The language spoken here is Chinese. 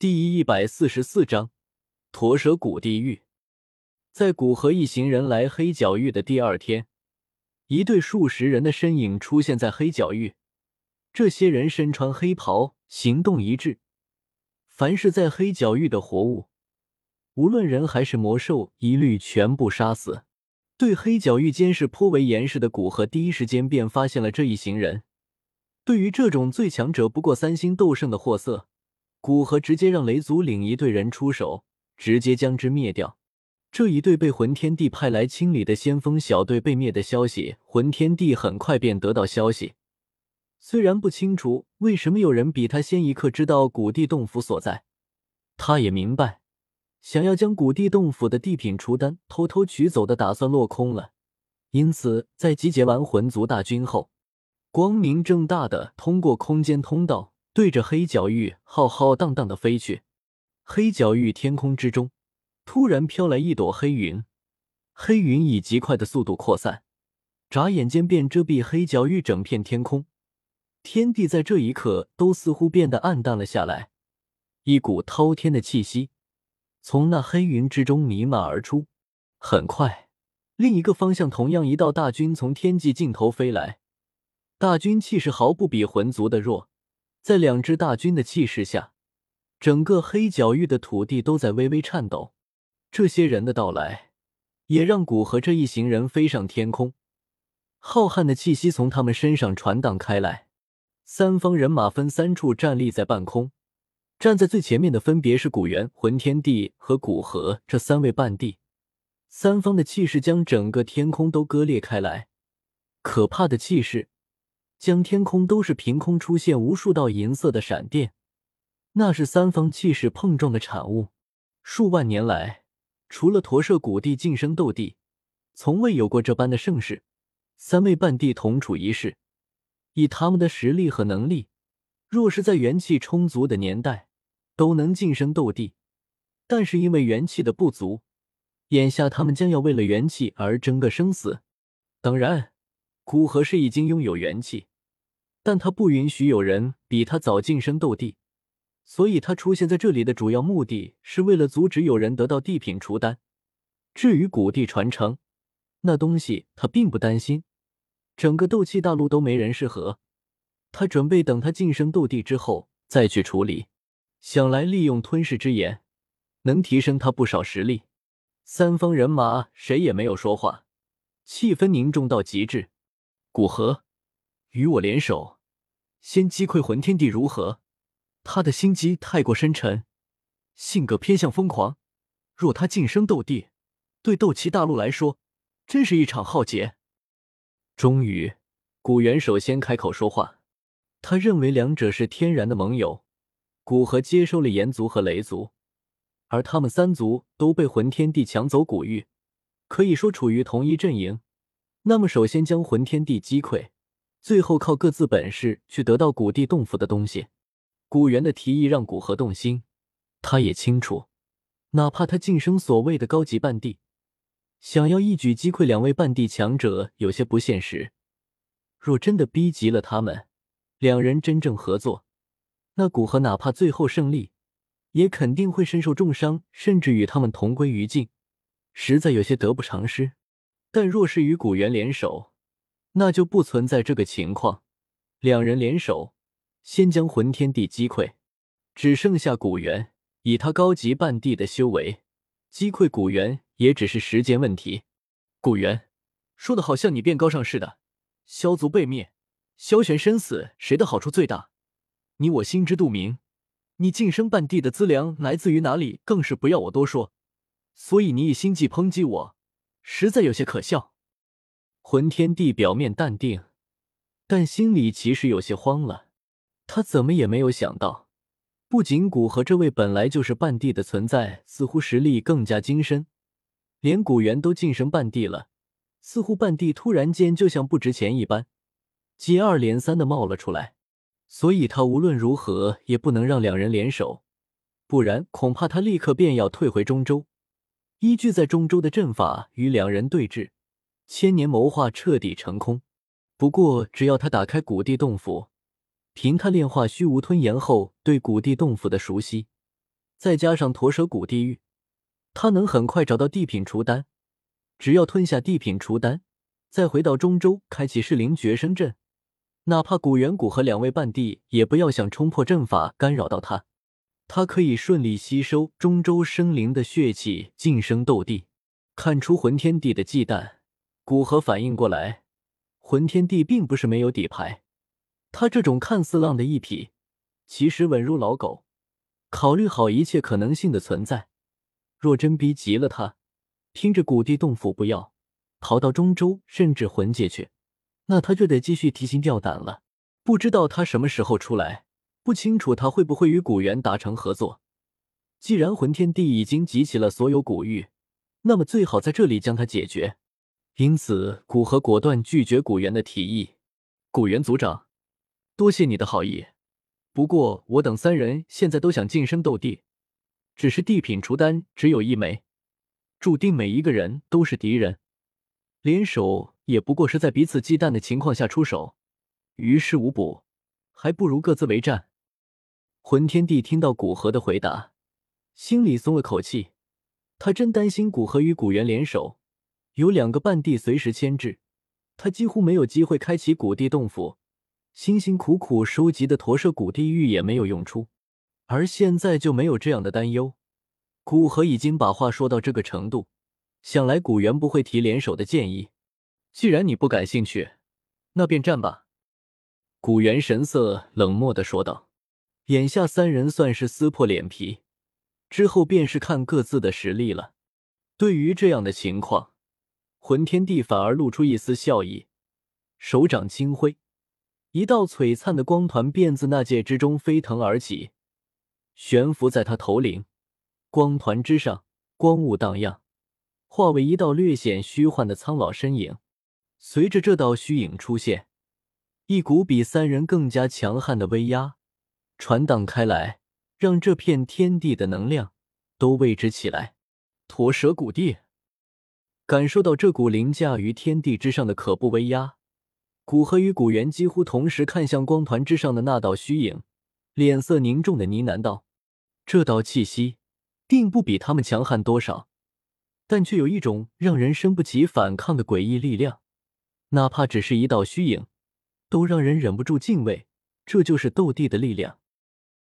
第一百四十四章驼蛇谷地狱。在古河一行人来黑角域的第二天，一队数十人的身影出现在黑角域。这些人身穿黑袍，行动一致。凡是在黑角域的活物，无论人还是魔兽，一律全部杀死。对黑角域监视颇为严实的古河，第一时间便发现了这一行人。对于这种最强者不过三星斗圣的货色。古河直接让雷族领一队人出手，直接将之灭掉。这一队被魂天帝派来清理的先锋小队被灭的消息，魂天帝很快便得到消息。虽然不清楚为什么有人比他先一刻知道古地洞府所在，他也明白，想要将古地洞府的地品除丹偷偷取走的打算落空了。因此，在集结完魂族大军后，光明正大的通过空间通道。对着黑角域浩浩荡荡的飞去，黑角域天空之中突然飘来一朵黑云，黑云以极快的速度扩散，眨眼间便遮蔽黑角域整片天空，天地在这一刻都似乎变得暗淡了下来，一股滔天的气息从那黑云之中弥漫而出。很快，另一个方向同样一道大军从天际尽头飞来，大军气势毫不比魂族的弱。在两支大军的气势下，整个黑角域的土地都在微微颤抖。这些人的到来，也让古河这一行人飞上天空。浩瀚的气息从他们身上传荡开来。三方人马分三处站立在半空，站在最前面的分别是古猿、魂天帝和古河这三位半帝。三方的气势将整个天空都割裂开来，可怕的气势。将天空都是凭空出现无数道银色的闪电，那是三方气势碰撞的产物。数万年来，除了驼舍古帝晋升斗帝，从未有过这般的盛世。三位半帝同处一室，以他们的实力和能力，若是在元气充足的年代，都能晋升斗帝。但是因为元气的不足，眼下他们将要为了元气而争个生死。当然，古河是已经拥有元气。但他不允许有人比他早晋升斗帝，所以他出现在这里的主要目的是为了阻止有人得到地品除丹。至于古帝传承那东西，他并不担心，整个斗气大陆都没人适合。他准备等他晋升斗帝之后再去处理。想来利用吞噬之眼，能提升他不少实力。三方人马谁也没有说话，气氛凝重到极致。古河。与我联手，先击溃魂天帝如何？他的心机太过深沉，性格偏向疯狂。若他晋升斗帝，对斗气大陆来说，真是一场浩劫。终于，古元首先开口说话。他认为两者是天然的盟友。古河接收了炎族和雷族，而他们三族都被魂天帝抢走古域，可以说处于同一阵营。那么，首先将魂天帝击溃。最后靠各自本事去得到古地洞府的东西。古元的提议让古河动心，他也清楚，哪怕他晋升所谓的高级半帝，想要一举击溃两位半帝强者有些不现实。若真的逼急了他们，两人真正合作，那古河哪怕最后胜利，也肯定会身受重伤，甚至与他们同归于尽，实在有些得不偿失。但若是与古元联手，那就不存在这个情况，两人联手，先将魂天帝击溃，只剩下古元。以他高级半帝的修为，击溃古元也只是时间问题。古元说的好像你变高尚似的，萧族被灭，萧玄身死，谁的好处最大？你我心知肚明。你晋升半帝的资粮来自于哪里，更是不要我多说。所以你以心计抨击我，实在有些可笑。魂天帝表面淡定，但心里其实有些慌了。他怎么也没有想到，不仅古河这位本来就是半帝的存在，似乎实力更加精深，连古元都晋升半帝了，似乎半帝突然间就像不值钱一般，接二连三的冒了出来。所以他无论如何也不能让两人联手，不然恐怕他立刻便要退回中州，依据在中州的阵法与两人对峙。千年谋划彻底成空。不过，只要他打开古地洞府，凭他炼化虚无吞炎后对古地洞府的熟悉，再加上驼蛇谷地狱，他能很快找到地品除丹。只要吞下地品除丹，再回到中州开启噬灵绝生阵，哪怕古元谷和两位半帝也不要想冲破阵法干扰到他，他可以顺利吸收中州生灵的血气晋升斗帝。看出魂天帝的忌惮，古河反应过来，魂天帝并不是没有底牌。他这种看似浪的一匹，其实稳如老狗，考虑好一切可能性的存在。若真逼急了他。听着古地洞府不要，逃到中州甚至魂界去，那他就得继续提心吊胆了。不知道他什么时候出来，不清楚他会不会与古元达成合作。既然魂天帝已经集齐了所有古玉，那么最好在这里将他解决。因此，古河果断拒绝古元的提议。古元族长，多谢你的好意，不过我等三人现在都想晋升斗帝，只是地品除丹只有一枚。注定每一个人都是敌人，联手也不过是在彼此忌惮的情况下出手，于事无补，还不如各自为战。魂天帝听到古河的回答，心里松了口气。他真担心古河与古元联手，有两个半帝随时牵制，他几乎没有机会开启古地洞府，辛辛苦苦收集的驼舍古地狱也没有用出，而现在就没有这样的担忧。古河已经把话说到这个程度，想来古元不会提联手的建议。既然你不感兴趣，那便战吧。古元神色冷漠的说道。眼下三人算是撕破脸皮，之后便是看各自的实力了。对于这样的情况，魂天帝反而露出一丝笑意，手掌轻挥，一道璀璨的光团便自那界之中飞腾而起，悬浮在他头顶。光团之上，光雾荡漾，化为一道略显虚幻的苍老身影。随着这道虚影出现，一股比三人更加强悍的威压传荡开来，让这片天地的能量都为之起来。驼蛇古地感受到这股凌驾于天地之上的可怖威压，古河与古猿几乎同时看向光团之上的那道虚影，脸色凝重的呢喃道：“这道气息。”并不比他们强悍多少，但却有一种让人生不起反抗的诡异力量，哪怕只是一道虚影，都让人忍不住敬畏。这就是斗帝的力量。